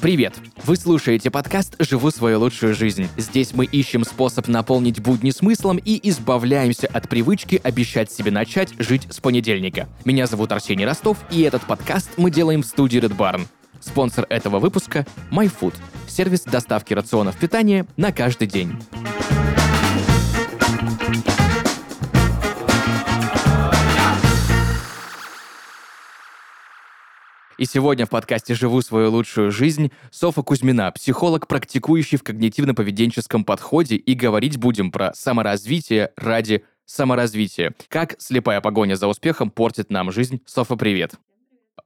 Привет! Вы слушаете подкаст «Живу свою лучшую жизнь». Здесь мы ищем способ наполнить будни смыслом и избавляемся от привычки обещать себе начать жить с понедельника. Меня зовут Арсений Ростов, и этот подкаст мы делаем в студии Red Barn. Спонсор этого выпуска – MyFood – сервис доставки рационов питания на каждый день. И сегодня в подкасте «Живу свою лучшую жизнь» Софа Кузьмина, психолог, практикующий в когнитивно-поведенческом подходе, и говорить будем про саморазвитие ради саморазвития. Как слепая погоня за успехом портит нам жизнь. Софа, привет.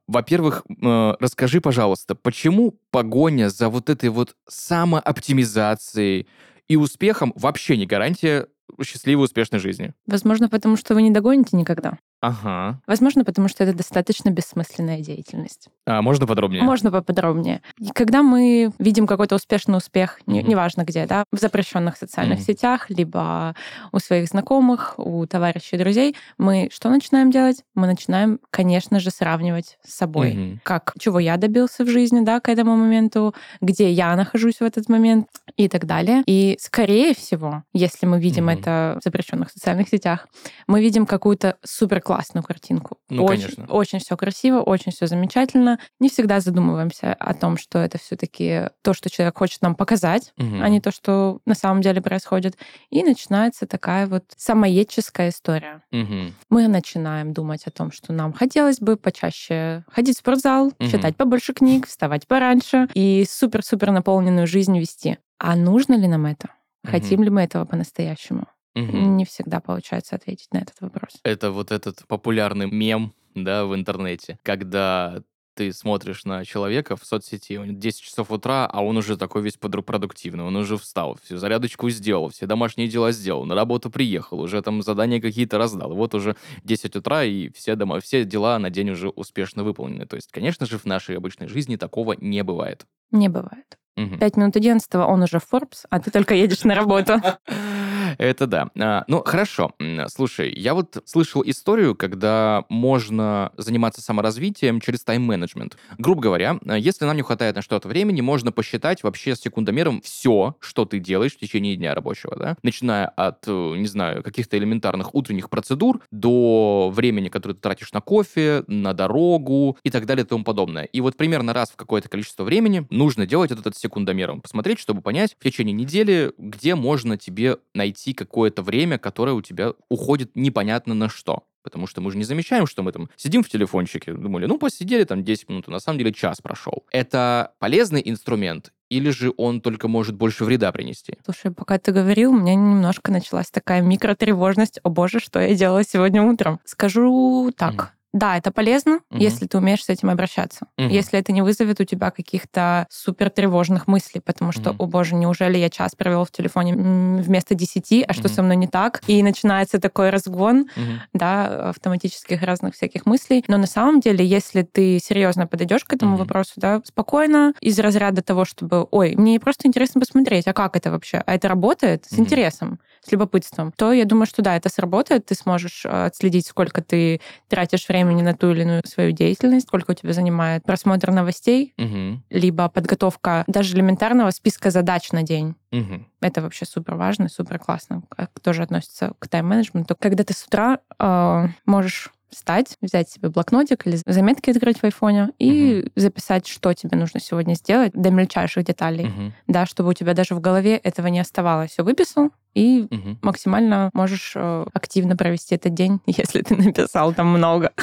Во-первых, э, расскажи, пожалуйста, почему погоня за вот этой вот самооптимизацией и успехом вообще не гарантия счастливой, успешной жизни? Возможно, потому что вы не догоните никогда. Ага. Возможно, потому что это достаточно бессмысленная деятельность. А можно подробнее? Можно поподробнее. И когда мы видим какой-то успешный успех, не, Мгм. неважно где, да, в запрещенных социальных Мгм. сетях, либо у своих знакомых, у товарищей, друзей, мы что начинаем делать? Мы начинаем, конечно же, сравнивать с собой. Мгм. Как, чего я добился в жизни, да, к этому моменту, где я нахожусь в этот момент и так далее. И, скорее всего, если мы видим Мгм. это в запрещенных социальных сетях, мы видим какую-то супер классную картинку. Ну, очень, конечно. Очень все красиво, очень все замечательно. Не всегда задумываемся о том, что это все-таки то, что человек хочет нам показать, Мгм. а не то, что на самом деле происходит. И начинается такая вот самоедческая история. Мгм. Мы начинаем думать о том, что нам хотелось бы почаще ходить в спортзал, Мгм. читать побольше книг, вставать пораньше и супер-супер наполненную жизнь вести. А нужно ли нам это? Хотим ли мы этого по-настоящему? Мгм. Не всегда получается ответить на этот вопрос. Это вот этот популярный мем, да, в интернете, когда ты смотришь на человека в соцсети, у него 10 часов утра, а он уже такой весь продуктивный, он уже встал, всю зарядочку сделал, все домашние дела сделал, на работу приехал, уже там задания какие-то раздал. Вот уже 10 утра, и все, дома, все дела на день уже успешно выполнены. То есть, конечно же, в нашей обычной жизни такого не бывает. Не бывает. Мгм. Пять минут одиннадцатого он уже в Forbes, а ты только едешь на работу. Это да. А, ну, хорошо. Слушай, я вот слышал историю, когда можно заниматься саморазвитием через тайм-менеджмент. Грубо говоря, а, если нам не хватает на что-то времени, можно посчитать вообще с секундомером все, что ты делаешь в течение дня рабочего, да? Начиная от, э, не знаю, каких-то элементарных утренних процедур до времени, которое ты тратишь на кофе, на дорогу и так далее и тому подобное. И вот примерно раз в какое-то количество времени нужно делать этот секундомером. Посмотреть, чтобы понять в течение недели, где можно тебе найти какое-то время, которое у тебя уходит непонятно на что. Потому что мы же не замечаем, что мы там сидим в телефончике, думали, ну, посидели там 10 минут, а на самом деле час прошел. Это полезный инструмент или же он только может больше вреда принести? Слушай, пока ты говорил, у меня немножко началась такая микротревожность. О боже, что я делала сегодня утром? Скажу так. Мгм. Да, это полезно, Мгм. если ты умеешь с этим обращаться. Мгм. Если это не вызовет у тебя каких-то супер тревожных мыслей, потому что, Мгм. о боже, неужели я час провел в телефоне вместо 10, а что Мгм. со мной не так? И начинается такой разгон, Мгм. да, автоматических разных всяких мыслей. Но на самом деле, если ты серьезно подойдешь к этому Мгм. вопросу, да, спокойно, из разряда того, чтобы, ой, мне просто интересно посмотреть, а как это вообще? А это работает с Мгм. интересом, с любопытством, то я думаю, что да, это сработает, ты сможешь э, отследить, сколько ты тратишь времени на ту или иную свою деятельность, сколько у тебя занимает просмотр новостей, Мгм. либо подготовка даже элементарного списка задач на день. Мгм. Это вообще супер важно, супер классно. Тоже относится к тайм-менеджменту. Когда ты с утра э, можешь встать, взять себе блокнотик или заметки открыть в айфоне и записать, что тебе нужно сегодня сделать до мельчайших деталей. Мгм. Да, чтобы у тебя даже в голове этого не оставалось. Все выписал, и Мгм. максимально можешь э, активно провести этот день, если ты написал там много.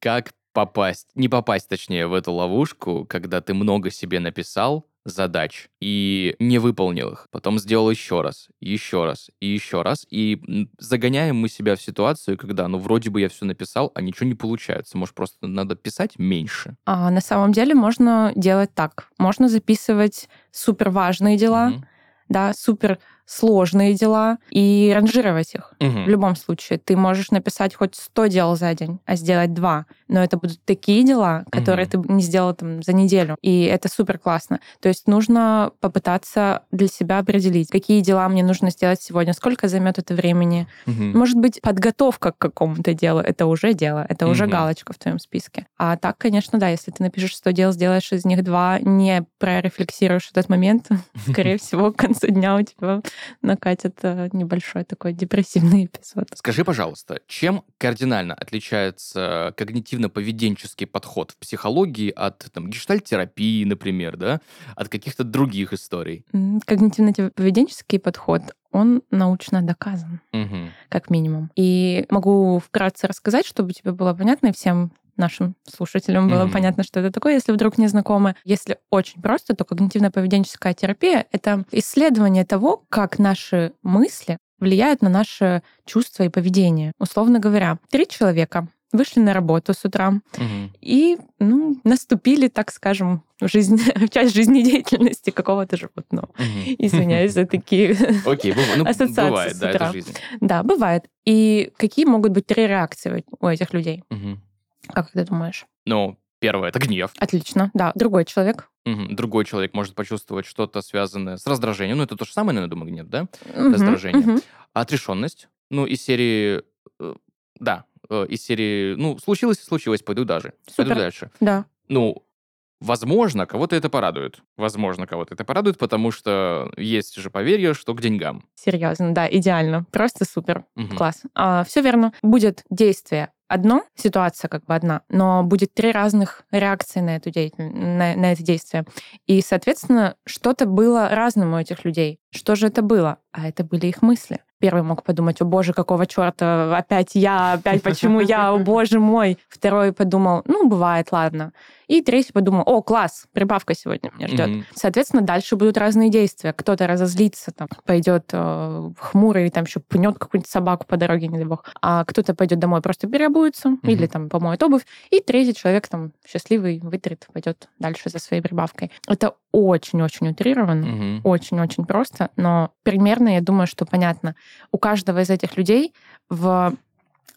Как попасть, не попасть, точнее, в эту ловушку, когда ты много себе написал задач и не выполнил их, потом сделал еще раз, еще раз и еще раз, и загоняем мы себя в ситуацию, когда, ну, вроде бы я все написал, а ничего не получается. Может, просто надо писать меньше? А на самом деле можно делать так. Можно записывать супер важные дела, Мгм. да, супер сложные дела и ранжировать их. Мгм. В любом случае, ты можешь написать хоть 100 дел за день, а сделать два. Но это будут такие дела, которые ты не сделал там за неделю. И это супер классно. То есть нужно попытаться для себя определить, какие дела мне нужно сделать сегодня, сколько займет это времени. Мгм. Может быть, подготовка к какому-то делу это уже дело, это уже Мгм. галочка в твоем списке. А так, конечно, да, если ты напишешь 100 дел, сделаешь из них два, не прорефлексируешь этот момент, скорее всего, к концу дня у тебя накатит э, небольшой такой депрессивный эпизод. Скажи, пожалуйста, чем кардинально отличается когнитивно-поведенческий подход в психологии от там, гештальт-терапии, например, да, от каких-то других историй? Когнитивно-поведенческий подход, он научно доказан, Мгм. как минимум. И могу вкратце рассказать, чтобы тебе было понятно и всем нашим слушателям было Мгм. понятно, что это такое, если вдруг не знакомы. Если очень просто, то когнитивно-поведенческая терапия — это исследование того, как наши мысли влияют на наши чувства и поведение. Условно говоря, три человека вышли на работу с утра Мгм. и ну, наступили, так скажем, в, жизнь, в часть жизнедеятельности какого-то животного. Мгм. Извиняюсь за такие Окей, ну, Ассоциации бывает, с да, утра. это жизнь. Да, бывает. И какие могут быть три реакции у этих людей? Мгм. Как ты думаешь? Ну, первое — это гнев. Отлично. Да, другой человек. Мгм. Другой человек может почувствовать что-то связанное с раздражением. Ну, это то же самое, наверное, думаю, гнев, да? Мгм, Раздражение. мгм. Отрешенность. Ну, из серии... э, Да, э, из серии... Ну, случилось и случилось, пойду даже. Пойду Супер. дальше. Да. Ну, возможно, кого-то это порадует. Возможно, кого-то это порадует, потому что есть же поверье, что к деньгам. Серьезно, да, идеально. Просто супер. Мгм. Класс. все верно. Будет действие одно, ситуация как бы одна, но будет три разных реакции на, эту деятель... на, на это действие. И, соответственно, что-то было разным у этих людей. Что же это было? А это были их мысли. Первый мог подумать, о боже, какого черта, опять я, опять почему я, о боже мой. Второй подумал, ну, бывает, ладно. И третий подумал, о, класс, прибавка сегодня меня ждет. Мгм. Соответственно, дальше будут разные действия. Кто-то разозлится, там, пойдет э, хмурый, там еще пнет какую-нибудь собаку по дороге, не дай бог. А кто-то пойдет домой просто переобуется или там помоет обувь. И третий человек там счастливый вытрет, пойдет дальше за своей прибавкой. Это очень-очень утрированно. Мгм. Очень-очень просто, но примерно я думаю, что понятно. У каждого из этих людей в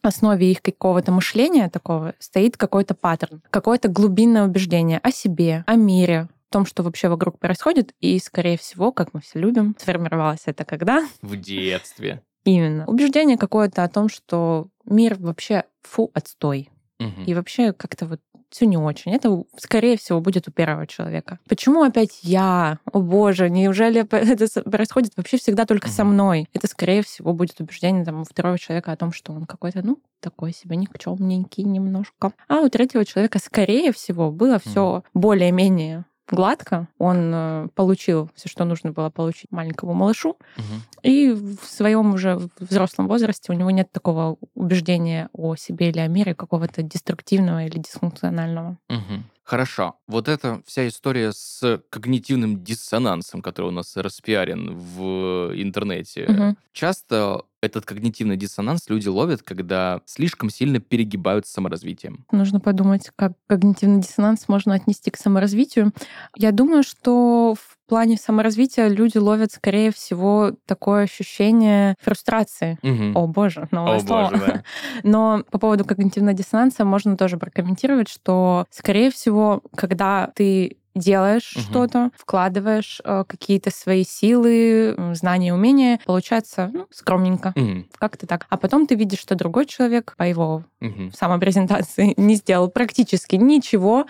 основе их какого-то мышления такого стоит какой-то паттерн, какое-то глубинное убеждение о себе, о мире, в том, что вообще вокруг происходит, и, скорее всего, как мы все любим, сформировалось это когда? В детстве. Именно. Убеждение какое-то о том, что мир вообще фу, отстой. Мгм. И вообще как-то вот все не очень. Это, скорее всего, будет у первого человека. Почему опять я? О боже, неужели это происходит вообще всегда только со мной? Это, скорее всего, будет убеждение там, у второго человека о том, что он какой-то, ну, такой себе никчемненький немножко. А у третьего человека, скорее всего, было все более-менее гладко. Он э, получил все, что нужно было получить маленькому малышу, Мгм. и в своем уже взрослом возрасте у него нет такого убеждения о себе или о мире какого-то деструктивного или дисфункционального. Мгм. Хорошо. Вот эта вся история с когнитивным диссонансом, который у нас распиарен в интернете. Мгм. Часто этот когнитивный диссонанс люди ловят, когда слишком сильно перегибают с саморазвитием. Нужно подумать, как когнитивный диссонанс можно отнести к саморазвитию. Я думаю, что в плане саморазвития люди ловят, скорее всего, такое ощущение фрустрации. Мгм. О боже, новое О слово. боже, да. Но по поводу когнитивного диссонанса можно тоже прокомментировать, что, скорее всего, когда ты делаешь Мгм. что-то, вкладываешь э, какие-то свои силы, знания, умения, получается ну, скромненько. Мгм. Как-то так. А потом ты видишь, что другой человек по его Мгм. самопрезентации не сделал практически ничего,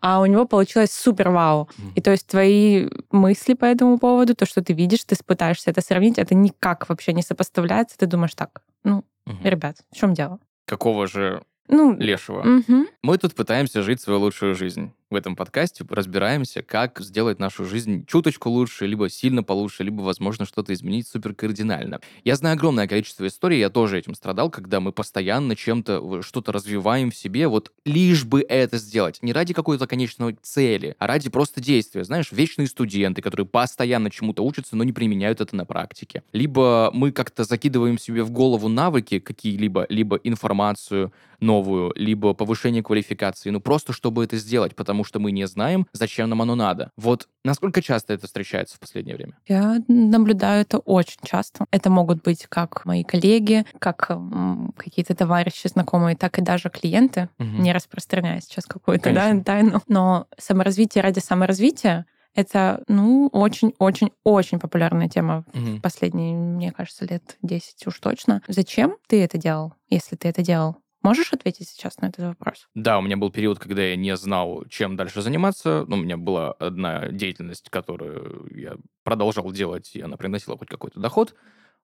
а у него получилось супер вау. Мгм. И то есть твои мысли по этому поводу, то, что ты видишь, ты пытаешься это сравнить, это никак вообще не сопоставляется. Ты думаешь так, ну, Мгм. ребят, в чем дело? Какого же Ну, лешего? мгм. Мы тут пытаемся жить свою лучшую жизнь. В этом подкасте разбираемся, как сделать нашу жизнь чуточку лучше, либо сильно получше, либо, возможно, что-то изменить супер кардинально. Я знаю огромное количество историй, я тоже этим страдал, когда мы постоянно чем-то, что-то развиваем в себе, вот лишь бы это сделать. Не ради какой-то конечной цели, а ради просто действия. Знаешь, вечные студенты, которые постоянно чему-то учатся, но не применяют это на практике. Либо мы как-то закидываем себе в голову навыки какие-либо, либо информацию новую, либо повышение квалификации, ну просто чтобы это сделать, потому потому что мы не знаем, зачем нам оно надо. Вот насколько часто это встречается в последнее время? Я наблюдаю это очень часто. Это могут быть как мои коллеги, как какие-то товарищи, знакомые, так и даже клиенты, угу. не распространяя сейчас какую-то да, тайну. Но саморазвитие ради саморазвития это, ну, очень-очень-очень популярная тема угу. в последние, мне кажется, лет 10 уж точно. Зачем ты это делал, если ты это делал? Можешь ответить сейчас на этот вопрос? Да, у меня был период, когда я не знал, чем дальше заниматься. Ну, у меня была одна деятельность, которую я продолжал делать, и она приносила хоть какой-то доход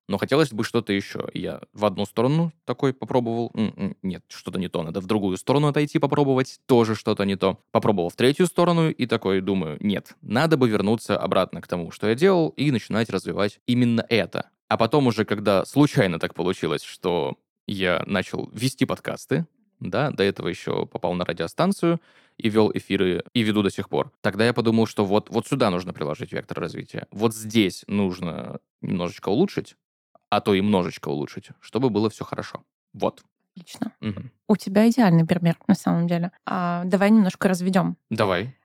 но хотелось бы что-то еще. Я в одну сторону такой попробовал, м-м, нет, что-то не то, надо в другую сторону отойти попробовать, тоже что-то не то. Попробовал в третью сторону и такой думаю, нет, надо бы вернуться обратно к тому, что я делал, и начинать развивать именно это. А потом уже, когда случайно так получилось, что я начал вести подкасты, да, до этого еще попал на радиостанцию и вел эфиры, и веду до сих пор. Тогда я подумал, что вот, вот сюда нужно приложить вектор развития. Вот здесь нужно немножечко улучшить, а то и немножечко улучшить, чтобы было все хорошо. Вот. Отлично. Угу. У тебя идеальный пример, на самом деле. А, давай немножко разведем. Давай.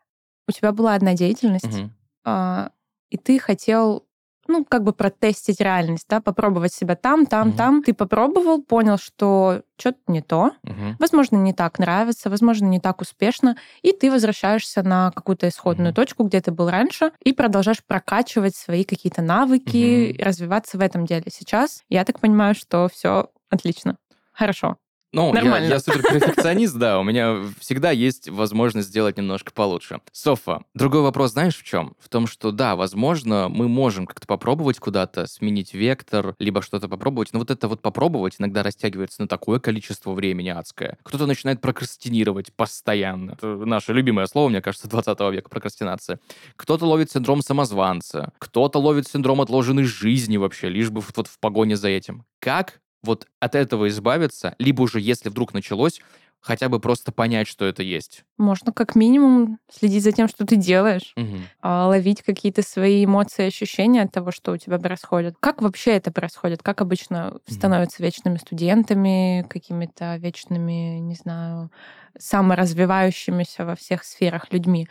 У тебя была одна деятельность, угу. а, и ты хотел ну, как бы протестить реальность, да, попробовать себя там, там, угу. там. Ты попробовал, понял, что что-то не то, угу. возможно, не так нравится, возможно, не так успешно, и ты возвращаешься на какую-то исходную угу. точку, где ты был раньше, и продолжаешь прокачивать свои какие-то навыки, угу. развиваться в этом деле. Сейчас я так понимаю, что все отлично. Хорошо. Ну, Нормально. я, я супер перфекционист, да, у меня всегда есть возможность сделать немножко получше. Софа, другой вопрос знаешь в чем? В том, что да, возможно, мы можем как-то попробовать куда-то сменить вектор, либо что-то попробовать, но вот это вот попробовать иногда растягивается на такое количество времени адское. Кто-то начинает прокрастинировать постоянно. Это наше любимое слово, мне кажется, 20 века, прокрастинация. Кто-то ловит синдром самозванца, кто-то ловит синдром отложенной жизни вообще, лишь бы вот в погоне за этим. Как вот от этого избавиться, либо уже, если вдруг началось, хотя бы просто понять, что это есть. Можно как минимум следить за тем, что ты делаешь, угу. ловить какие-то свои эмоции, ощущения от того, что у тебя происходит. Как вообще это происходит? Как обычно угу. становятся вечными студентами, какими-то вечными, не знаю, саморазвивающимися во всех сферах людьми?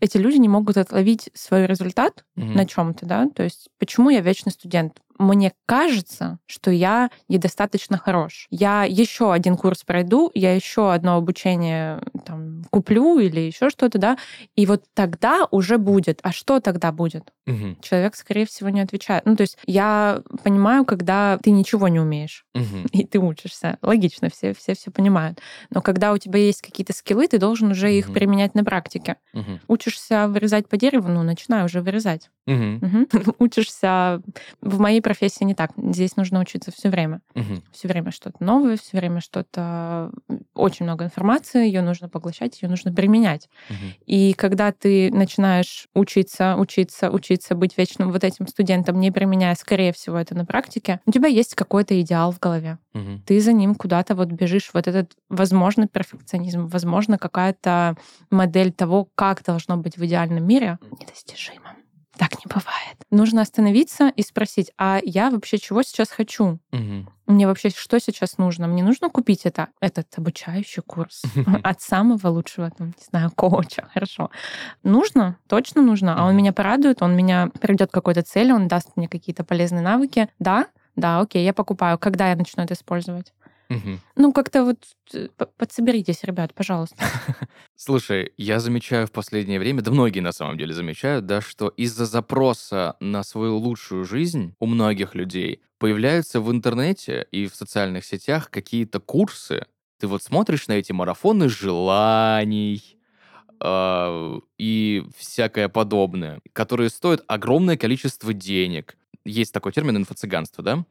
эти люди не могут отловить свой результат угу. на чем-то, да? То есть почему я вечный студент? Мне кажется, что я недостаточно хорош. Я еще один курс пройду, я еще одно обучение там, куплю или еще что-то, да, и вот тогда уже будет. А что тогда будет? Угу. Человек, скорее всего, не отвечает. Ну, то есть я понимаю, когда ты ничего не умеешь, угу. и ты учишься. Логично, все, все все понимают. Но когда у тебя есть какие-то скиллы, ты должен уже угу. их применять на практике. Угу. Учишься вырезать по дереву, ну, начинай уже вырезать. Угу. Угу. Учишься в моей профессии не так. Здесь нужно учиться все время. Угу. Все время что-то новое, все время что-то... Очень много информации, ее нужно поглощать, ее нужно применять. Угу. И когда ты начинаешь учиться, учиться, учиться, быть вечным вот этим студентом, не применяя, скорее всего, это на практике, у тебя есть какой-то идеал в голове. Угу. Ты за ним куда-то вот бежишь, вот этот, возможно, перфекционизм, возможно, какая-то модель того, как должно быть в идеальном мире, недостижимым. Так не бывает. Нужно остановиться и спросить, а я вообще чего сейчас хочу? Угу. Мне вообще что сейчас нужно? Мне нужно купить это, этот обучающий курс от самого лучшего, там, не знаю, коуча. Хорошо. Нужно? Точно нужно. А он меня порадует, он меня приведет к какой-то цели, он даст мне какие-то полезные навыки. Да? Да, окей, я покупаю. Когда я начну это использовать? Угу. Ну, как-то вот э, подсоберитесь, ребят, пожалуйста. Слушай, я замечаю в последнее время, да многие на самом деле замечают, да, что из-за запроса на свою лучшую жизнь у многих людей появляются в интернете и в социальных сетях какие-то курсы. Ты вот смотришь на эти марафоны желаний, э, и всякое подобное, которые стоят огромное количество денег. Есть такой термин инфо-цыганство, да?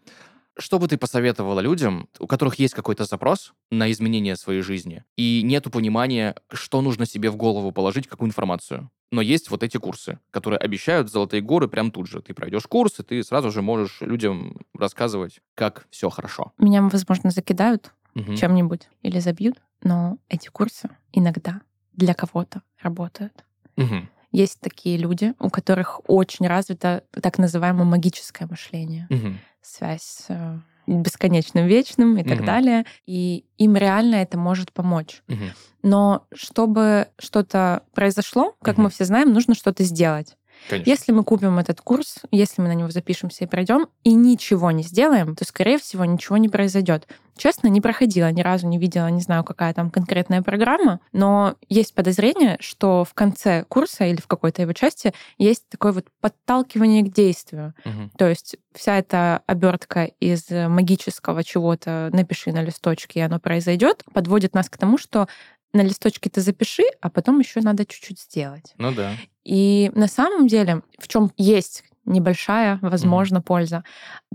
Что бы ты посоветовала людям, у которых есть какой-то запрос на изменение своей жизни, и нету понимания, что нужно себе в голову положить, какую информацию? Но есть вот эти курсы, которые обещают золотые горы прям тут же. Ты пройдешь курс, и ты сразу же можешь людям рассказывать, как все хорошо. Меня, возможно, закидают угу. чем-нибудь или забьют, но эти курсы иногда для кого-то работают. Угу. Есть такие люди, у которых очень развито так называемое магическое мышление. Угу связь с э, бесконечным, вечным и так Мгм. далее. И им реально это может помочь. Мгм. Но чтобы что-то произошло, как Мгм. мы все знаем, нужно что-то сделать. Конечно. Если мы купим этот курс, если мы на него запишемся и пройдем, и ничего не сделаем, то, скорее всего, ничего не произойдет. Честно, не проходила, ни разу не видела, не знаю, какая там конкретная программа, но есть подозрение, что в конце курса или в какой-то его части есть такое вот подталкивание к действию. Мгм. То есть вся эта обертка из магического чего-то напиши на листочке, и оно произойдет, подводит нас к тому, что на листочке ты запиши, а потом еще надо чуть-чуть сделать. Ну да. И на самом деле, в чем есть небольшая, возможно, польза,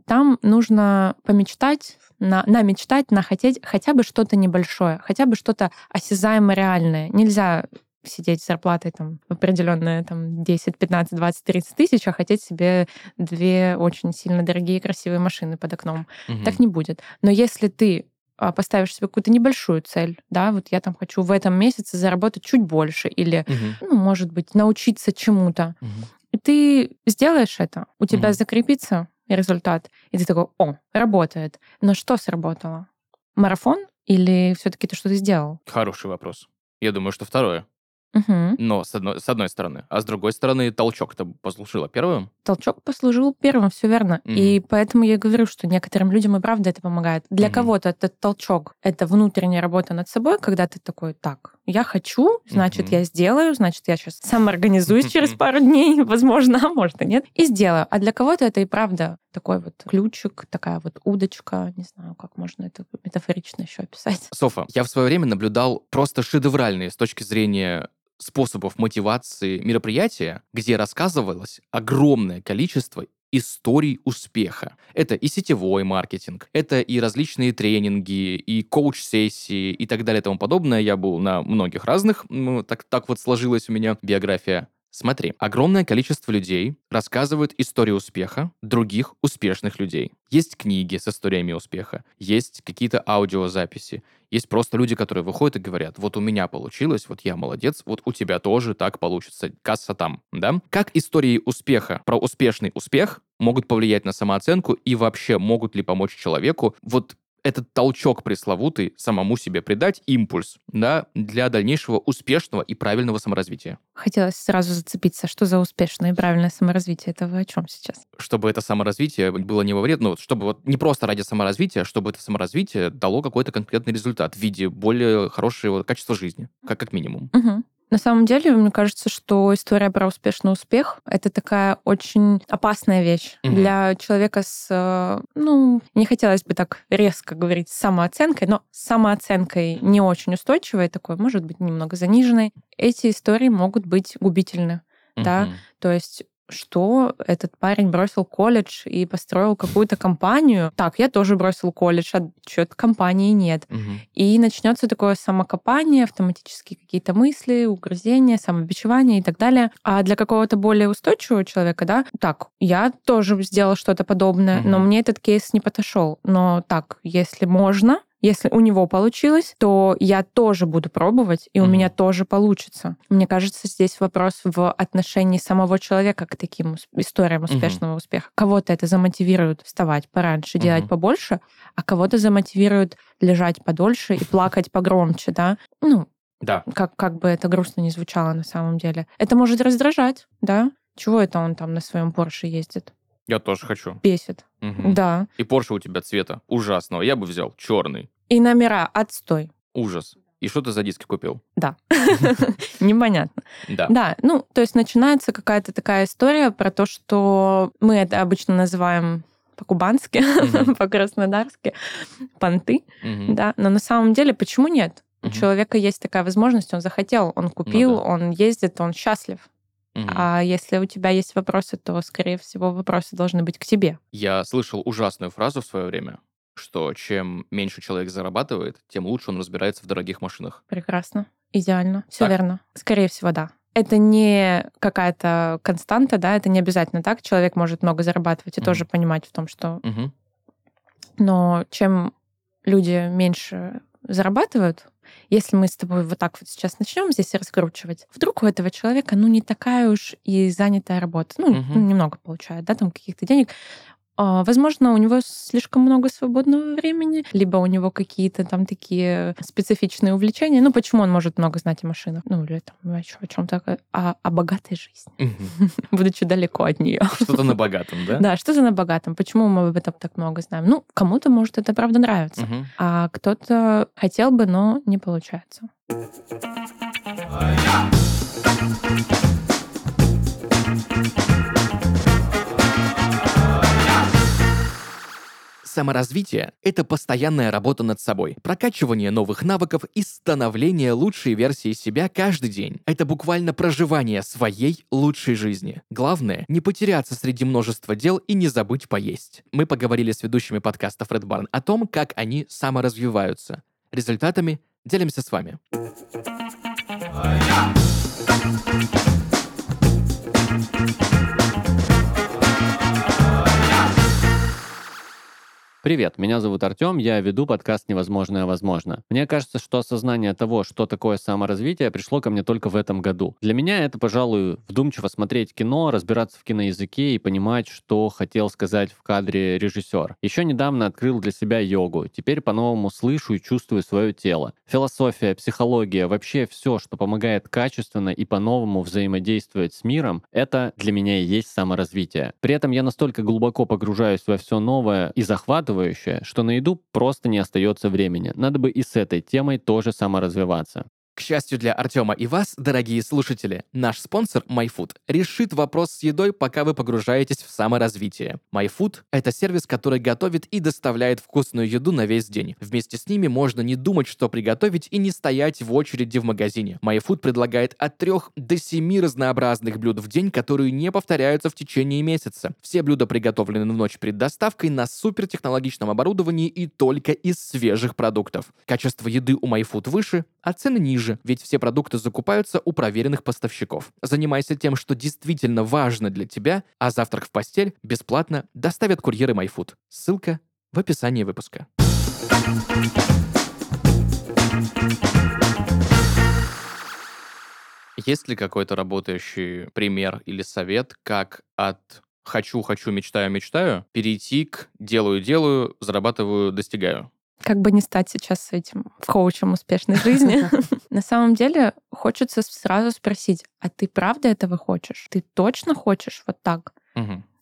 там нужно помечтать, на, намечтать, нахотеть хотя бы что-то небольшое, хотя бы что-то осязаемо реальное. Нельзя сидеть с зарплатой там в определенные там 10, 15, 20, 30 тысяч, а хотеть себе две очень сильно дорогие красивые машины под окном. Мгм. Так не будет. Но если ты поставишь себе какую-то небольшую цель, да, вот я там хочу в этом месяце заработать чуть больше или, Мгм. ну, может быть, научиться чему-то, Мгм. и ты сделаешь это, у тебя Мгм. закрепится результат, и ты такой, о, работает. Но что сработало? Марафон или все-таки ты сделал? Хороший вопрос. Я думаю, что второе. Мгм. Но с одной, с одной стороны. А с другой стороны, толчок-то послушала первым. Толчок послужил первым, все верно. Мгм. И поэтому я говорю, что некоторым людям и правда это помогает. Для Мгм. кого-то этот толчок — это внутренняя работа над собой, когда ты такой, так, я хочу, значит, Мгм. я сделаю, значит, я сейчас самоорганизуюсь через пару дней, возможно, а может и нет, и сделаю. А для кого-то это и правда такой вот ключик, такая вот удочка, не знаю, как можно это метафорично еще описать. Софа, я в свое время наблюдал просто шедевральные с точки зрения способов мотивации мероприятия, где рассказывалось огромное количество историй успеха. Это и сетевой маркетинг, это и различные тренинги, и коуч-сессии, и так далее и тому подобное. Я был на многих разных, ну, так, так вот сложилась у меня биография. Смотри, огромное количество людей рассказывают истории успеха других успешных людей. Есть книги с историями успеха, есть какие-то аудиозаписи, есть просто люди, которые выходят и говорят, вот у меня получилось, вот я молодец, вот у тебя тоже так получится, касса там, да? Как истории успеха про успешный успех могут повлиять на самооценку и вообще могут ли помочь человеку вот этот толчок пресловутый самому себе придать, импульс, да, для дальнейшего успешного и правильного саморазвития. Хотелось сразу зацепиться, что за успешное и правильное саморазвитие. Это вы о чем сейчас? Чтобы это саморазвитие было не во вред, ну, чтобы вот не просто ради саморазвития, чтобы это саморазвитие дало какой-то конкретный результат в виде более хорошего качества жизни, как, как минимум. Мгм. На самом деле, мне кажется, что история про успешный успех — это такая очень опасная вещь Мгм. для человека с, э, ну, не хотелось бы так резко говорить, с самооценкой, но с самооценкой не очень устойчивой такой, может быть, немного заниженной. Эти истории могут быть губительны. Да. Мгм. То есть что этот парень бросил колледж и построил какую-то компанию. Так, я тоже бросил колледж, а что-то компании нет. Мгм. И начнется такое самокопание, автоматически какие-то мысли, угрызения, самобичевание и так далее. А для какого-то более устойчивого человека, да, так, я тоже сделал что-то подобное, но Мгм. мне этот кейс не подошел. Но так, если можно, если у него получилось, то я тоже буду пробовать, и у Мгм. меня тоже получится. Мне кажется, здесь вопрос в отношении самого человека к таким историям успешного успеха. Кого-то это замотивирует вставать пораньше, делать Мгм. побольше, а кого-то замотивирует лежать подольше и плакать погромче, да. Ну, Да. как, как бы это грустно не звучало на самом деле. Это может раздражать, да. Чего это он там на своем Порше ездит? Я тоже хочу. Бесит. Мгм. Да. И Порше у тебя цвета ужасного. Я бы взял черный. И номера отстой. Ужас. И что ты за диски купил? Да. Непонятно. Да. Да, ну, то есть начинается какая-то такая история про то, что мы это обычно называем по-кубански, по-краснодарски, понты, да, но на самом деле почему нет? У человека есть такая возможность, он захотел, он купил, Ну он ездит, он счастлив. А если у тебя есть вопросы, то, скорее всего, вопросы должны быть к тебе. Я слышал ужасную фразу в свое время, что чем меньше человек зарабатывает, тем лучше он разбирается в дорогих машинах. Прекрасно, идеально, все Так? верно. Скорее всего, да. Это не какая-то константа, да, это не обязательно так. Человек может много зарабатывать и Мгм. тоже понимать в том, что Мгм. Но чем люди меньше зарабатывают, если мы с тобой вот так вот сейчас начнем здесь раскручивать, вдруг у этого человека, ну, не такая уж и занятая работа. Ну, ну, немного получает, да, там каких-то денег. А, возможно, у него слишком много свободного времени, либо у него какие-то там такие специфичные увлечения. Ну, почему он может много знать о машинах? Ну, или там о, о чем-то, о, о богатой жизни, будучи далеко от нее. Что-то на богатом, да? Да, что-то на богатом. Почему мы об этом так много знаем? Ну, кому-то, может, это правда нравится, а кто-то хотел бы, но не получается. Саморазвитие — это постоянная работа над собой, прокачивание новых навыков и становление лучшей версии себя каждый день. Это буквально проживание своей лучшей жизни. Главное — не потеряться среди множества дел и не забыть поесть. Мы поговорили с ведущими подкаста Фред Барн о том, как они саморазвиваются. Результатами делимся с вами. Привет, меня зовут Артем, я веду подкаст «Невозможное возможно». Мне кажется, что осознание того, что такое саморазвитие, пришло ко мне только в этом году. Для меня это, пожалуй, вдумчиво смотреть кино, разбираться в киноязыке и понимать, что хотел сказать в кадре режиссер. Еще недавно открыл для себя йогу, теперь по-новому слышу и чувствую свое тело. Философия, психология, вообще все, что помогает качественно и по-новому взаимодействовать с миром, это для меня и есть саморазвитие. При этом я настолько глубоко погружаюсь во все новое и захватываю захватывающее, что на еду просто не остается времени. Надо бы и с этой темой тоже саморазвиваться. К счастью для Артема и вас, дорогие слушатели, наш спонсор MyFood решит вопрос с едой, пока вы погружаетесь в саморазвитие. MyFood — это сервис, который готовит и доставляет вкусную еду на весь день. Вместе с ними можно не думать, что приготовить и не стоять в очереди в магазине. MyFood предлагает от 3 до 7 разнообразных блюд в день, которые не повторяются в течение месяца. Все блюда приготовлены в ночь перед доставкой на супертехнологичном оборудовании и только из свежих продуктов. Качество еды у MyFood выше, а цены ниже ниже, ведь все продукты закупаются у проверенных поставщиков. Занимайся тем, что действительно важно для тебя, а завтрак в постель бесплатно доставят курьеры MyFood. Ссылка в описании выпуска. Есть ли какой-то работающий пример или совет, как от хочу, хочу, мечтаю, мечтаю, перейти к делаю, делаю, зарабатываю, достигаю? как бы не стать сейчас этим коучем успешной жизни. На самом деле хочется сразу спросить, а ты правда этого хочешь? Ты точно хочешь вот так?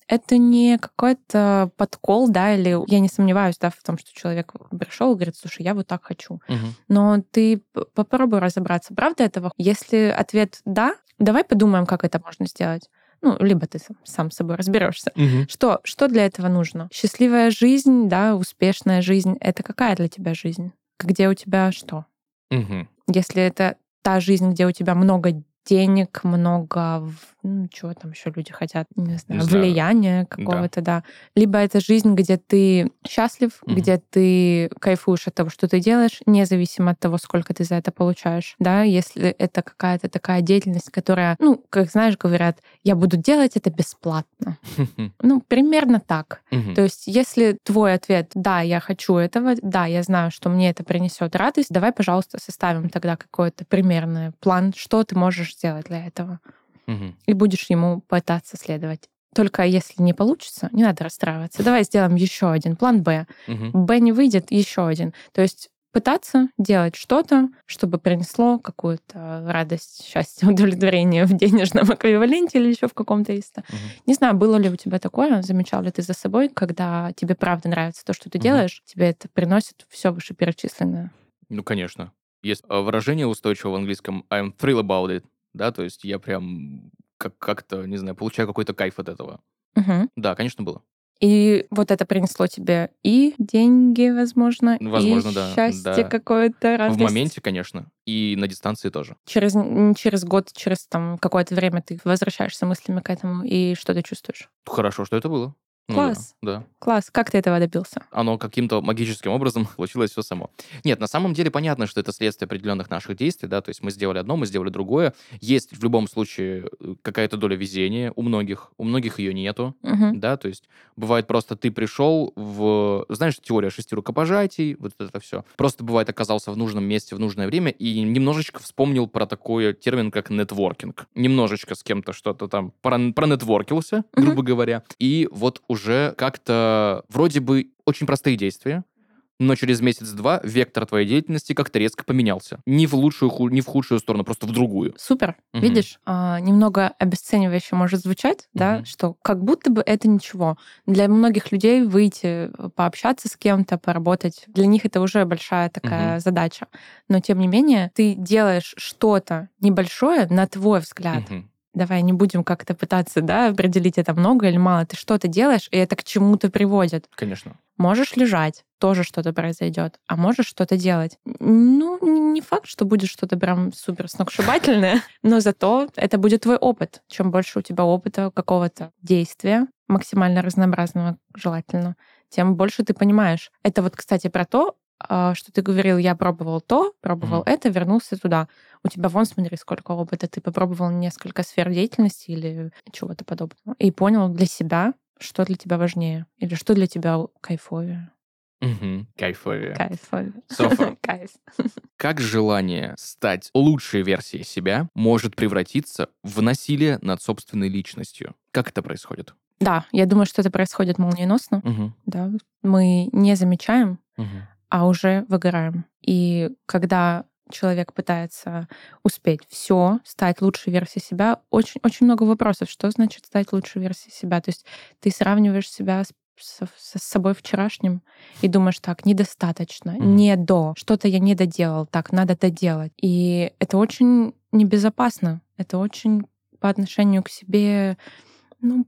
Это не какой-то подкол, да, или я не сомневаюсь, да, в том, что человек пришел и говорит, слушай, я вот так хочу. Но ты попробуй разобраться, правда этого? Если ответ да, давай подумаем, как это можно сделать ну, либо ты сам, сам с собой разберешься. Угу. Что, что для этого нужно? Счастливая жизнь, да, успешная жизнь, это какая для тебя жизнь? Где у тебя что? Угу. Если это та жизнь, где у тебя много денег, много, ну, чего там еще люди хотят, не знаю, не влияния какого-то, да. да. Либо это жизнь, где ты счастлив, угу. где ты кайфуешь от того, что ты делаешь, независимо от того, сколько ты за это получаешь, да, если это какая-то такая деятельность, которая, ну, как знаешь, говорят, я буду делать это бесплатно. Ну, примерно так. То есть, если твой ответ, да, я хочу этого, да, я знаю, что мне это принесет радость, давай, пожалуйста, составим тогда какой-то примерный план, что ты можешь сделать для этого. Угу. И будешь ему пытаться следовать. Только если не получится, не надо расстраиваться. Давай сделаем еще один план Б. Угу. Б не выйдет, еще один. То есть пытаться делать что-то, чтобы принесло какую-то радость, счастье, удовлетворение в денежном эквиваленте или еще в каком-то из. Угу. Не знаю, было ли у тебя такое, замечал ли ты за собой, когда тебе правда нравится то, что ты угу. делаешь, тебе это приносит все вышеперечисленное. Ну, конечно. Есть а, выражение устойчивое в английском I'm thrilled about it, да, то есть я прям как- как-то, не знаю, получаю какой-то кайф от этого. Угу. Да, конечно, было. И вот это принесло тебе и деньги, возможно, возможно, и да, счастье да. какое-то, радость. В моменте, конечно, и на дистанции тоже. Через, через год, через там какое-то время ты возвращаешься мыслями к этому, и что ты чувствуешь? Хорошо, что это было. Класс. Ну, да, да. Класс. Как ты этого добился? Оно каким-то магическим образом получилось все само. Нет, на самом деле понятно, что это следствие определенных наших действий, да, то есть мы сделали одно, мы сделали другое. Есть в любом случае э, какая-то доля везения у многих, у многих ее нету, угу. да, то есть бывает просто ты пришел в, знаешь, теория шести рукопожатий, вот это все. Просто бывает оказался в нужном месте в нужное время и немножечко вспомнил про такой термин, как нетворкинг. Немножечко с кем-то что-то там пронетворкился, угу. грубо говоря, и вот уже уже как-то вроде бы очень простые действия, но через месяц-два вектор твоей деятельности как-то резко поменялся. Не в лучшую, не в худшую сторону, просто в другую. Супер. Мгм. Видишь, а, немного обесценивающе может звучать, да, Мгм. что как будто бы это ничего. Для многих людей выйти, э, пообщаться с кем-то, поработать, для них это уже большая такая Мгм. задача. Но тем не менее, ты делаешь что-то небольшое, на твой взгляд. Мгм. Давай не будем как-то пытаться, да, определить, это много или мало. Ты что-то делаешь, и это к чему-то приводит. Конечно. Можешь лежать, тоже что-то произойдет, а можешь что-то делать. Ну, не факт, что будет что-то прям супер сногсшибательное, но зато это будет твой опыт. Чем больше у тебя опыта какого-то действия, максимально разнообразного желательно, тем больше ты понимаешь. Это вот, кстати, про то, а, что ты говорил, я пробовал то, пробовал Мгм. это, вернулся туда. У тебя вон, смотри, сколько опыта. Ты попробовал несколько сфер деятельности или чего-то подобного. И понял для себя, что для тебя важнее или что для тебя кайфовее. Кайфовее. Кайфовее. Софа, Кайф. как желание стать лучшей версией себя может превратиться в насилие над собственной личностью? Как это происходит? Да, я думаю, что это происходит молниеносно. Да. Мы не замечаем, а уже выгораем. И когда человек пытается успеть все, стать лучшей версией себя, очень-очень много вопросов. Что значит стать лучшей версией себя? То есть ты сравниваешь себя с, с собой вчерашним и думаешь, так, недостаточно, Мгм. не до, что-то я не доделал, так, надо доделать. И это очень небезопасно. Это очень по отношению к себе, ну,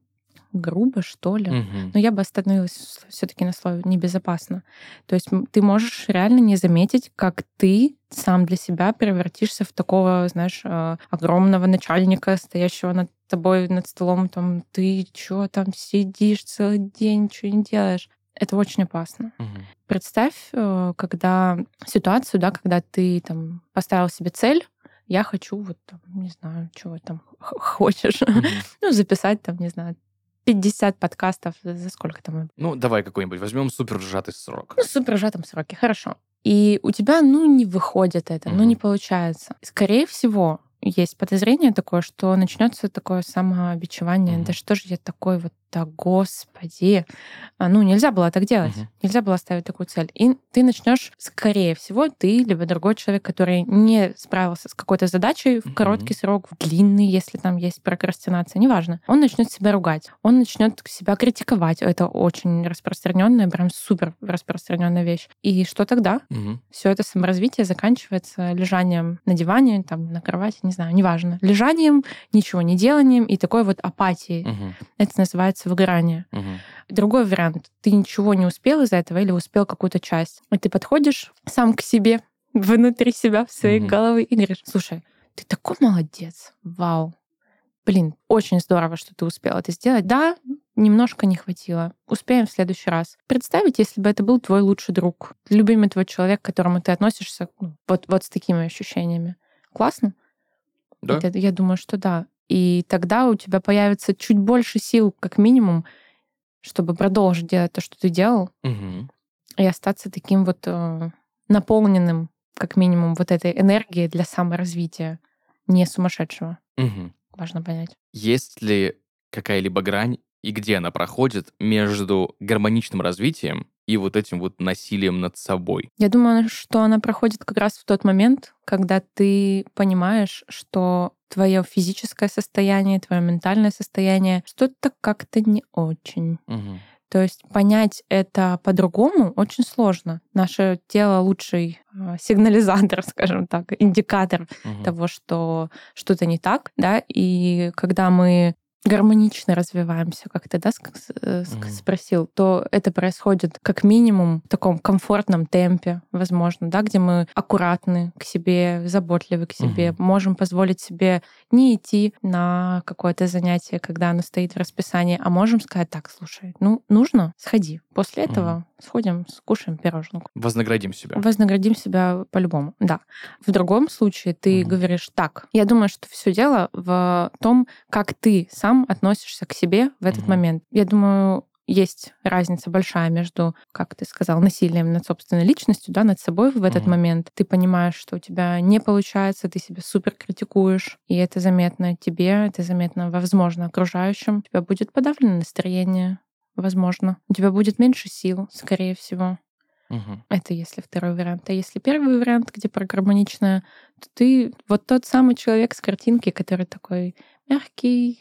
грубо, что ли. Мгм. Но я бы остановилась все-таки на слове небезопасно. То есть ты можешь реально не заметить, как ты сам для себя превратишься в такого, знаешь, э, огромного начальника, стоящего над тобой над столом, там, ты чё там сидишь целый день, ничего не делаешь. Это очень опасно. Мгм. Представь, э, когда ситуацию, да, когда ты там поставил себе цель, я хочу вот там, не знаю, чего там хочешь, Мгм. ну, записать там, не знаю, 50 подкастов, за сколько там Ну, давай какой-нибудь возьмем супер сжатый срок. ну, супер сжатом сроке, хорошо. И у тебя, ну, не выходит это, ну, не получается. Скорее всего, есть подозрение такое, что начнется такое самообичевание. Мгм. Да что же я такой вот, да господи. А, Ну, нельзя было так делать. Мгм. Нельзя было ставить такую цель. И ты начнешь, скорее всего, ты, либо другой человек, который не справился с какой-то задачей в Мгм. короткий срок, в длинный, если там есть прокрастинация, неважно. Он начнет себя ругать, он начнет себя критиковать. Это очень распространенная, прям супер распространенная вещь. И что тогда? Мгм. Все это саморазвитие заканчивается лежанием на диване, там, на кровати, не знаю, неважно. Лежанием, ничего не деланием и такой вот апатией. Мгм. Это называется выгорание. Мгм. Другой вариант. Ты ничего не успел из этого или успел какую-то часть. И ты подходишь сам к себе, внутри себя, в своей Мгм. головы и говоришь, слушай, ты такой молодец, вау. Блин, очень здорово, что ты успел это сделать. Да, немножко не хватило. Успеем в следующий раз. Представить, если бы это был твой лучший друг, любимый твой человек, к которому ты относишься ну, вот, вот с такими ощущениями. Классно? Да. Это- я думаю, что да. И тогда у тебя появится чуть больше сил, как минимум, чтобы продолжить делать то, что ты делал, Мгм. и остаться таким вот э, наполненным, как минимум, вот этой энергией для саморазвития, не сумасшедшего. Мгм. Важно понять. Есть ли какая-либо грань и где она проходит между гармоничным развитием и вот этим вот насилием над собой? Я думаю, что она проходит как раз в тот момент, когда ты понимаешь, что твое физическое состояние, твое ментальное состояние что-то как-то не очень. Мгм. То есть понять это по-другому очень сложно. Наше тело лучший э, сигнализатор, скажем так, индикатор Мгм. того, что что-то не так, да, и когда мы гармонично развиваемся, как ты да, э, спросил, то это происходит как минимум в таком комфортном темпе, возможно, да, где мы аккуратны к себе, заботливы к себе, Мгм. можем позволить себе не идти на какое-то занятие, когда оно стоит в расписании, а можем сказать, так, слушай, ну, нужно, сходи. После этого сходим, скушаем пироженку. Вознаградим себя. Вознаградим себя по-любому, да. В другом случае ты Мгм. говоришь так. Я думаю, что все дело в том, как ты сам относишься к себе в этот Мгм. момент. Я думаю, есть разница большая между, как ты сказал, насилием над собственной личностью, да, над собой в этот Мгм. момент. Ты понимаешь, что у тебя не получается, ты себя супер критикуешь, и это заметно тебе, это заметно, возможно, окружающим. У тебя будет подавленное настроение, возможно. У тебя будет меньше сил, скорее всего. Мгм. Это если второй вариант. А если первый вариант, где про гармоничное, то ты вот тот самый человек с картинки, который такой мягкий,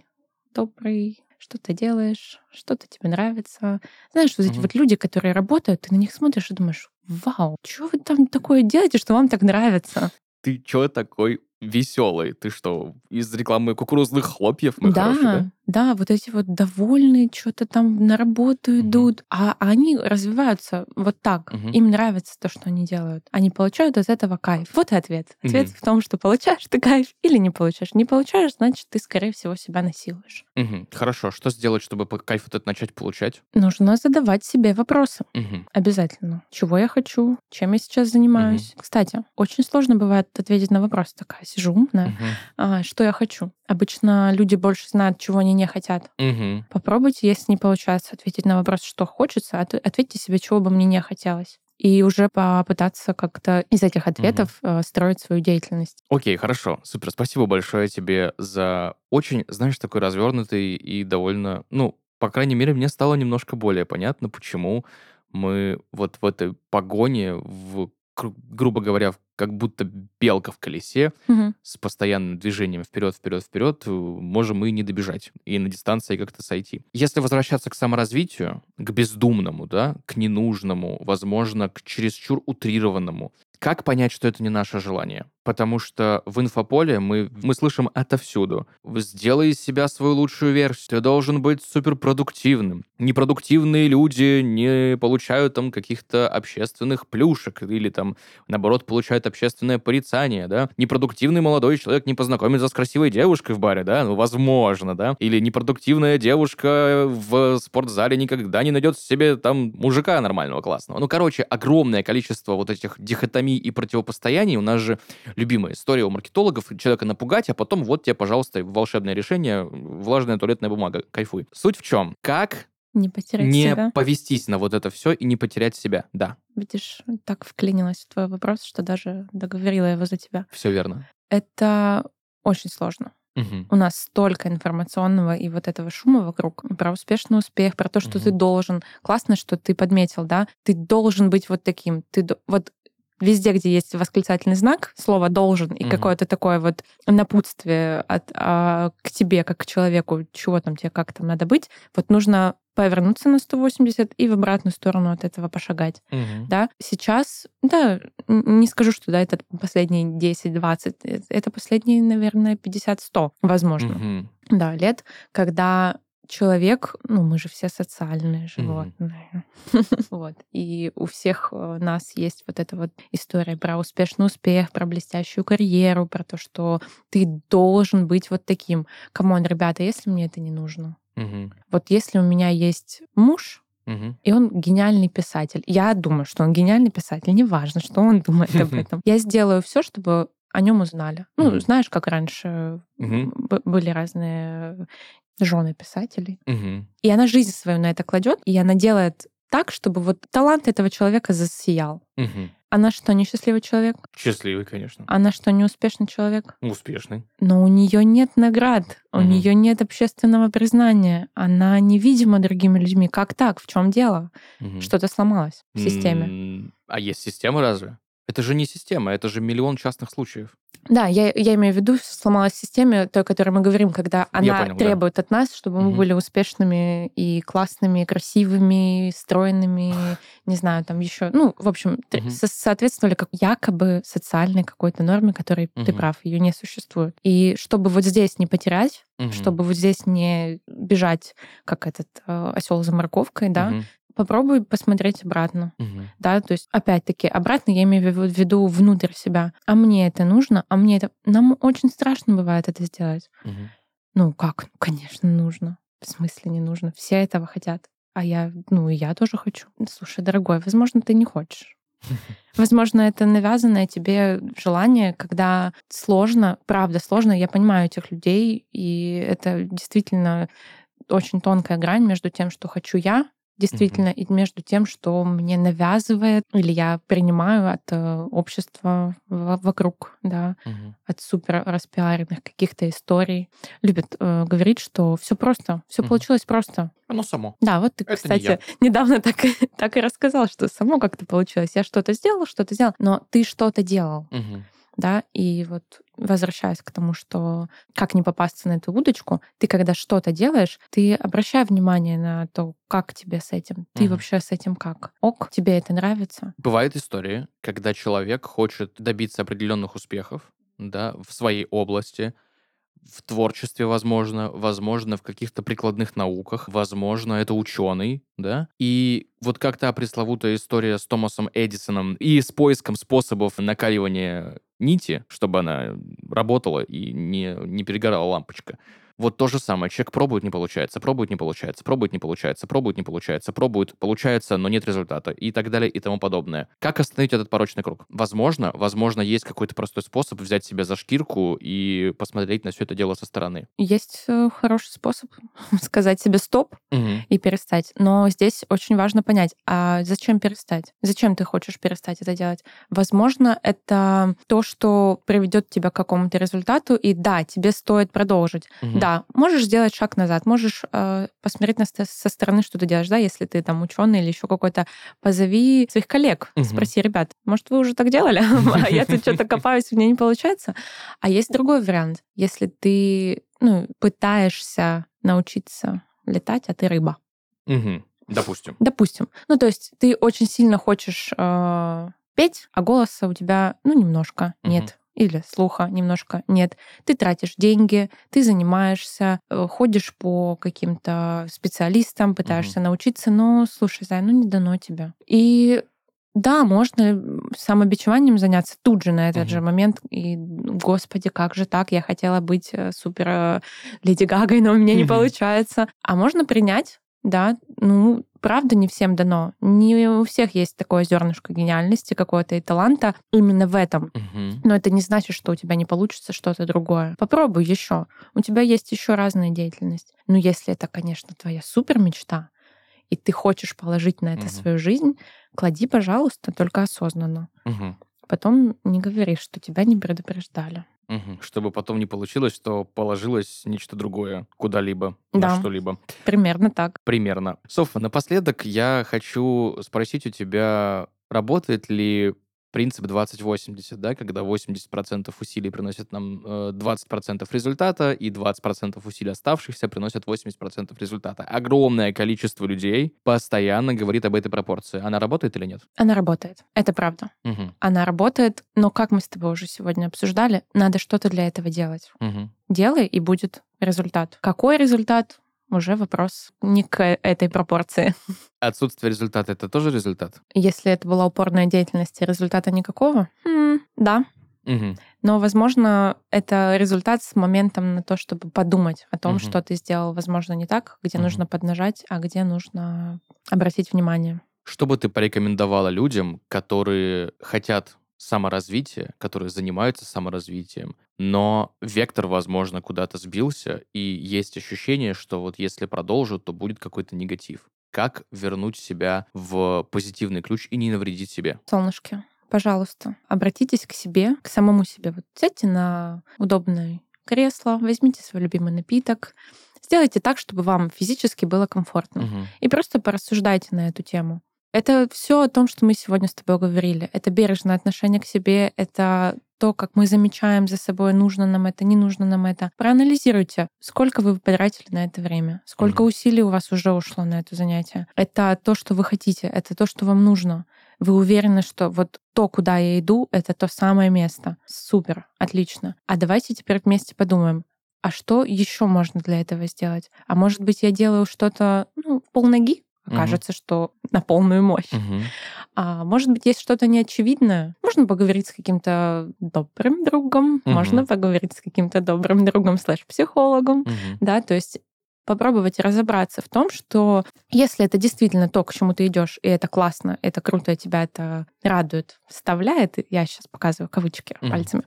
добрый, что ты делаешь, что-то тебе нравится. Знаешь, вот эти Мгм. вот люди, которые работают, ты на них смотришь и думаешь, вау, что вы там такое делаете, что вам так нравится? Ты чё такой веселый? Ты что, из рекламы кукурузных хлопьев хороший, да? Да, да, вот эти вот довольные, что-то там на работу Мгм. идут, а они развиваются вот так. Мгм. Им нравится то, что они делают. Они получают от этого кайф. Вот и ответ. Ответ Мгм. в том, что получаешь ты кайф или не получаешь. Не получаешь, значит, ты, скорее всего, себя насилуешь. Мгм. Хорошо. Что сделать, чтобы кайф этот начать получать? Нужно задавать себе вопросы. Мгм. Обязательно. Чего я хочу? Чем я сейчас занимаюсь? Кстати, очень сложно бывает ответить на вопрос. Такая сижу умная. А, что я хочу? Обычно люди больше знают, чего они не хотят. Мгм. Попробуйте, если не получается ответить на вопрос, что хочется, от- ответьте себе, чего бы мне не хотелось. И уже попытаться как-то из этих ответов э, строить свою деятельность. Окей, хорошо. Супер. Спасибо большое тебе за очень, знаешь, такой развернутый и довольно, ну, по крайней мере, мне стало немножко более понятно, почему мы вот в этой погоне, в, грубо говоря, как будто белка в колесе, Мгм. с постоянным движением вперед, вперед, вперед, э, можем и не добежать, и на дистанции как-то сойти. Если возвращаться к саморазвитию, к бездумному, да, к ненужному, возможно, к чересчур утрированному, как понять, что это не наше желание? Потому что в инфополе мы, мы слышим отовсюду. Сделай из себя свою лучшую версию. Ты должен быть суперпродуктивным. Непродуктивные люди не получают там каких-то общественных плюшек или там, наоборот, получают общественное порицание, да? Непродуктивный молодой человек не познакомится с красивой девушкой в баре, да? Ну, возможно, да? Или непродуктивная девушка в спортзале никогда не найдет себе там мужика нормального, классного. Ну, короче, огромное количество вот этих дихотомий и противопостояний. У нас же любимая история у маркетологов. Человека напугать, а потом вот тебе, пожалуйста, волшебное решение, влажная туалетная бумага. Кайфуй. Суть в чем? Как Не потерять не себя. повестись на вот это все и не потерять себя? Да, Видишь, так вклинилась в твой вопрос, что даже договорила его за тебя. все верно. Это очень сложно. Мгм. У нас столько информационного и вот этого шума вокруг про успешный успех, про то, что ты Мгм. должен. Классно, что ты подметил, да? Ты должен быть вот таким. Ты вот везде, где есть восклицательный знак, слово должен и Мгм. какое-то такое вот напутствие от, а, к тебе, как к человеку, чего там тебе, как там надо быть, вот нужно повернуться на 180 и в обратную сторону от этого пошагать Мгм. да, сейчас, да, не скажу, что да, это последние 10-20, э, это последние, наверное, 50-100, возможно, Мгм. да, лет, когда человек, ну, мы же все социальные животные, вот, и у всех э, нас есть вот эта вот история про успешный успех, про блестящую карьеру, про то, что ты должен быть вот таким. Come on, ребята, если мне это не нужно, вот если у меня есть муж, и он гениальный писатель. Я думаю, что он гениальный писатель. Неважно, что он думает об этом. Я сделаю все, чтобы о нем узнали. Ну, знаешь, как раньше были разные жены писателей. Мгм. И она жизнь свою на это кладет, и она делает так, чтобы вот талант этого человека засиял. Мгм. Она что, несчастливый человек? Счастливый, конечно. Она что, неуспешный человек? Успешный. Но у нее нет наград, у Мгм. нее нет общественного признания, она невидима другими людьми. Как так? В чем дело? Мгм. Что-то сломалось в системе. А есть система разве? Это же не система, это же миллион частных случаев. Да, я, я имею в виду, сломалась в системе, той, о которой мы говорим, когда она понял, да. требует от нас, чтобы мы Мгм. были успешными и классными, красивыми, стройными, не знаю, там еще, ну, в общем, Мгм. со- соответствовали как якобы социальной какой-то норме, которой ты Мгм. прав, ее не существует. И чтобы вот здесь не потерять, Мгм. чтобы вот здесь не бежать, как этот осел за морковкой, да, Мгм. Попробуй посмотреть обратно. Мгм. Да, то есть, опять-таки, обратно я имею в виду внутрь себя. А мне это нужно, а мне это... Нам очень страшно бывает это сделать. Мгм. Ну как? Ну, конечно, нужно. В смысле не нужно? Все этого хотят. А я, ну, и я тоже хочу. Слушай, дорогой, возможно, ты не хочешь. Возможно, это навязанное тебе желание, когда сложно, правда сложно. Я понимаю этих людей, и это действительно очень тонкая грань между тем, что хочу я, действительно, и между тем, что мне навязывает или я принимаю от э, общества вокруг, да, Мгм. от супер распиаренных каких-то историй. Любят э, говорить, что все просто, все Мгм. получилось просто. Оно само. Да, вот ты, Это не кстати, недавно так, так и рассказал, что само как-то получилось. Я что-то сделала, что-то сделал, но ты что-то делал, Мгм. Да, и вот возвращаясь к тому, что как не попасться на эту удочку, ты когда что-то делаешь, ты обращай внимание на то, как тебе с этим, ты Мгм. вообще с этим как, ок, тебе это нравится, Бывают истории, когда человек хочет добиться определенных успехов, да, в своей области, в творчестве, возможно, возможно, в каких-то прикладных науках, возможно, это ученый, да. И вот как та пресловутая история с Томасом Эдисоном и с поиском способов накаливания нити, чтобы она работала и не, не перегорала лампочка. Вот то же самое. Человек пробует, не получается, пробует, не получается, пробует, не получается, пробует, не получается, пробует, получается, но нет результата и так далее и тому подобное. Как остановить этот порочный круг? Возможно, возможно, есть какой-то простой способ взять себя за шкирку и посмотреть на все это дело со стороны. Есть э, хороший способ сказать себе стоп Мгм. и перестать. Но здесь очень важно понять, а зачем перестать? Зачем ты хочешь перестать это делать? Возможно, это то, что приведет тебя к какому-то результату, и да, тебе стоит продолжить. Мгм. Да, можешь сделать шаг назад, можешь э, посмотреть на со стороны, что ты делаешь, да, если ты там ученый или еще какой-то, позови своих коллег, Мгм. спроси, ребят, может, вы уже так делали, а я тут что-то копаюсь, у меня не получается. А есть другой вариант. Если ты ну, пытаешься научиться летать, а ты рыба. Мгм. Допустим. Допустим. Ну, то есть ты очень сильно хочешь э, петь, а голоса у тебя, ну, немножко Мгм. нет. Или слуха немножко нет. Ты тратишь деньги, ты занимаешься, э, ходишь по каким-то специалистам, пытаешься научиться, но, слушай, Зай, ну не дано тебе. И да, можно самобичеванием заняться тут же на этот Мгм. же момент. И, господи, как же так? Я хотела быть э, супер э, Леди Гагой, но у меня не Мгм. получается. А можно принять, да, ну, правда, не всем дано. Не у всех есть такое зернышко гениальности какое-то и таланта именно в этом. Мгм. Но это не значит, что у тебя не получится что-то другое. Попробуй еще. У тебя есть еще разная деятельность. Ну, если это, конечно, твоя супер мечта, и ты хочешь положить на это Мгм. свою жизнь, клади, пожалуйста, только осознанно. Мгм. Потом не говори, что тебя не предупреждали. Мгм. Чтобы потом не получилось, что положилось нечто другое куда-либо, Да. на что-либо. Примерно так. Примерно. Софа, напоследок я хочу спросить у тебя, работает ли принцип 20-80, да, когда 80% усилий приносят нам э, 20% результата, и 20% усилий оставшихся приносят 80% результата. Огромное количество людей постоянно говорит об этой пропорции. Она работает или нет? Она работает. Это правда. Мгм. Она работает, но, как мы с тобой уже сегодня обсуждали, надо что-то для этого делать. Мгм. Делай, и будет результат. Какой результат? Уже вопрос не к этой пропорции. Отсутствие результата — это тоже результат? Если это была упорная деятельность и результата никакого, м, да. Мгм. Но, возможно, это результат с моментом на то, чтобы подумать о том, Мгм. что ты сделал, возможно, не так, где Мгм. нужно поднажать, а где нужно обратить внимание. Что бы ты порекомендовала людям, которые хотят саморазвития, которые занимаются саморазвитием, но вектор, возможно, куда-то сбился, и есть ощущение, что вот если продолжу, то будет какой-то негатив. Как вернуть себя в позитивный ключ и не навредить себе? Солнышки, пожалуйста, обратитесь к себе, к самому себе. Вот сядьте на удобное кресло, возьмите свой любимый напиток, сделайте так, чтобы вам физически было комфортно. Мгм. И просто порассуждайте на эту тему. Это все о том, что мы сегодня с тобой говорили. Это бережное отношение к себе, это то, как мы замечаем за собой, нужно нам это, не нужно нам это. Проанализируйте, сколько вы потратили на это время, сколько Мгм. усилий у вас уже ушло на это занятие. Это то, что вы хотите, это то, что вам нужно. Вы уверены, что вот то, куда я иду, это то самое место. Супер, отлично. А давайте теперь вместе подумаем, а что еще можно для этого сделать? А может быть, я делаю что-то ну, полноги? Окажется, что на полную мощь. Мгм. А может быть, есть что-то неочевидное? Можно поговорить с каким-то добрым другом, Мгм. можно поговорить с каким-то добрым другом слэш-психологом, Мгм. да, то есть попробовать разобраться в том, что если это действительно то, к чему ты идешь, и это классно, это круто, тебя это радует, вставляет, я сейчас показываю кавычки Мгм. пальцами,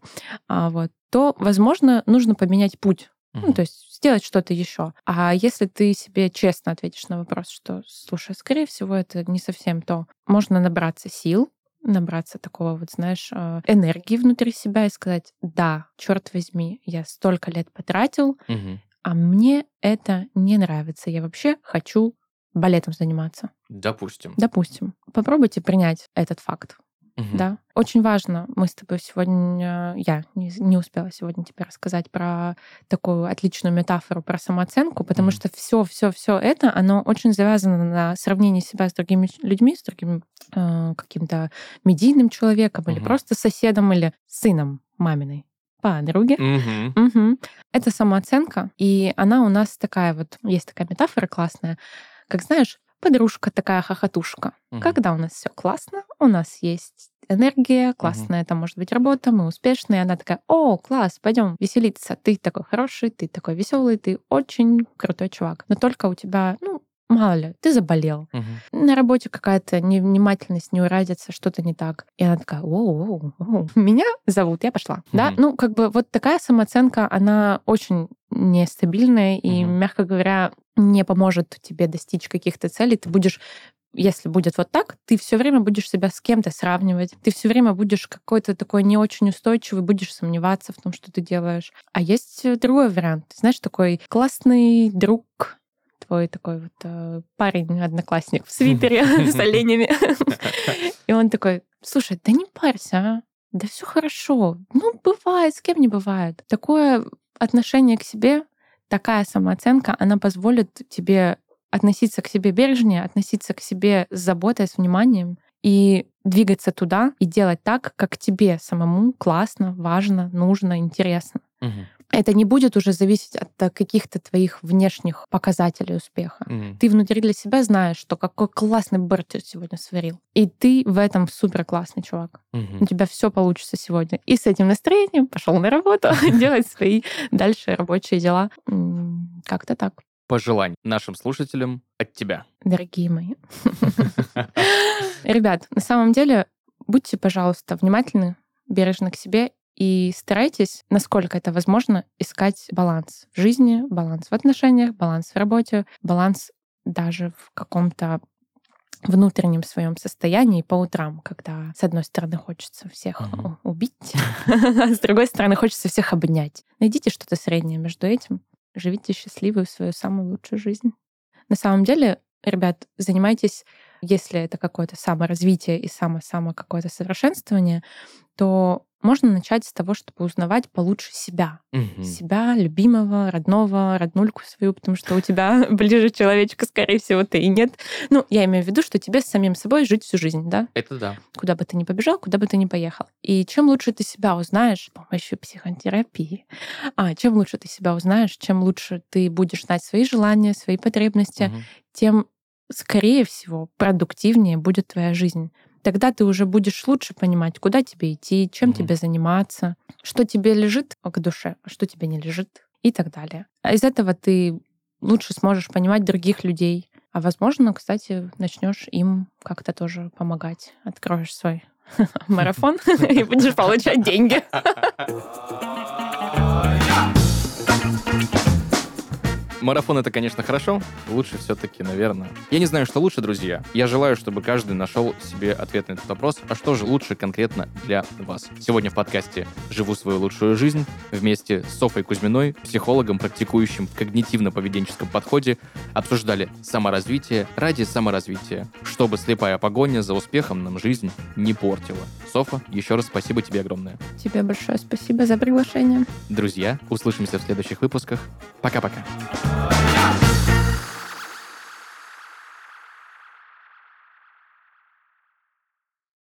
а, вот, то, возможно, нужно поменять путь Ну, то есть сделать что-то еще. А если ты себе честно ответишь на вопрос, что, слушай, скорее всего, это не совсем то, можно набраться сил, набраться такого вот, знаешь, э, энергии внутри себя и сказать, да, черт возьми, я столько лет потратил, Мгм. а мне это не нравится. Я вообще хочу балетом заниматься. Допустим. Допустим. Попробуйте принять этот факт. Мгм. Да, очень важно. Мы с тобой сегодня, я не, не успела сегодня тебе рассказать про такую отличную метафору про самооценку, потому Мгм. что все, все, все это, оно очень завязано на сравнении себя с другими людьми, с другим э, каким-то медийным человеком или Мгм. просто соседом или сыном маминой подруги. Мгм. Мгм. Это самооценка, и она у нас такая вот, есть такая метафора классная, как знаешь, подружка такая хохотушка. Мгм. Когда у нас все классно, у нас есть энергия, классная это может быть работа, мы успешные, она такая, о, класс, пойдем веселиться, ты такой хороший, ты такой веселый, ты очень крутой чувак. Но только у тебя, ну, мало ли, ты заболел, Мгм. на работе какая-то невнимательность, неурадица, что-то не так. И она такая, о, меня зовут, я пошла. Да, Мгм. ну, как бы вот такая самооценка, она очень нестабильная и, Мгм. мягко говоря, не поможет тебе достичь каких-то целей. Ты будешь если будет вот так, ты все время будешь себя с кем-то сравнивать, ты все время будешь какой-то такой не очень устойчивый, будешь сомневаться в том, что ты делаешь. А есть э, другой вариант. Ты знаешь, такой классный друг, твой такой вот э, парень, одноклассник в свитере с оленями. И он такой, слушай, да не парься, а. да все хорошо. Ну, бывает, с кем не бывает. Такое отношение к себе, такая самооценка, она позволит тебе относиться к себе бережнее, относиться к себе с заботой, с вниманием и двигаться туда и делать так, как тебе самому классно, важно, нужно, интересно. Мгм. Это не будет уже зависеть от э, каких-то твоих внешних показателей успеха. Мгм. Ты внутри для себя знаешь, что какой классный борт ты сегодня сварил. И ты в этом супер классный чувак. У Мгм. тебя все получится сегодня. И с этим настроением пошел на работу, делать свои дальше рабочие дела. Как-то так, Пожелань нашим слушателям от тебя. дорогие мои. Ребят, на самом деле, будьте, пожалуйста, внимательны, бережны к себе и старайтесь, насколько это возможно, искать баланс в жизни, баланс в отношениях, баланс в работе, баланс даже в каком-то внутреннем своем состоянии по утрам, когда с одной стороны хочется всех у- убить, а с другой стороны хочется всех обнять. Найдите что-то среднее между этим, живите счастливую свою самую лучшую жизнь. На самом деле, ребят, занимайтесь, если это какое-то саморазвитие и само-само какое-то совершенствование, то можно начать с того, чтобы узнавать получше себя. Мгм. Себя, любимого, родного, роднульку свою, потому что у тебя ближе человечка, скорее всего, ты и нет. Ну, я имею в виду, что тебе с самим собой жить всю жизнь, да? Это да. Куда бы ты ни побежал, куда бы ты ни поехал. И чем лучше ты себя узнаешь с помощью психотерапии, а чем лучше ты себя узнаешь, чем лучше ты будешь знать свои желания, свои потребности, Мгм. тем, скорее всего, продуктивнее будет твоя жизнь. Тогда ты уже будешь лучше понимать, куда тебе идти, чем Мгм. тебе заниматься, что тебе лежит к душе, а что тебе не лежит и так далее. А из этого ты лучше сможешь понимать других людей. А возможно, кстати, начнешь им как-то тоже помогать. Откроешь свой марафон и будешь получать деньги. Марафон это, конечно, хорошо. Лучше все-таки, наверное. Я не знаю, что лучше, друзья. Я желаю, чтобы каждый нашел себе ответ на этот вопрос. А что же лучше конкретно для вас? Сегодня в подкасте «Живу свою лучшую жизнь» вместе с Софой Кузьминой, психологом, практикующим в когнитивно-поведенческом подходе, обсуждали саморазвитие ради саморазвития, чтобы слепая погоня за успехом нам жизнь не портила. Софа, еще раз спасибо тебе огромное. Тебе большое спасибо за приглашение. Друзья, услышимся в следующих выпусках. Пока-пока. Yes.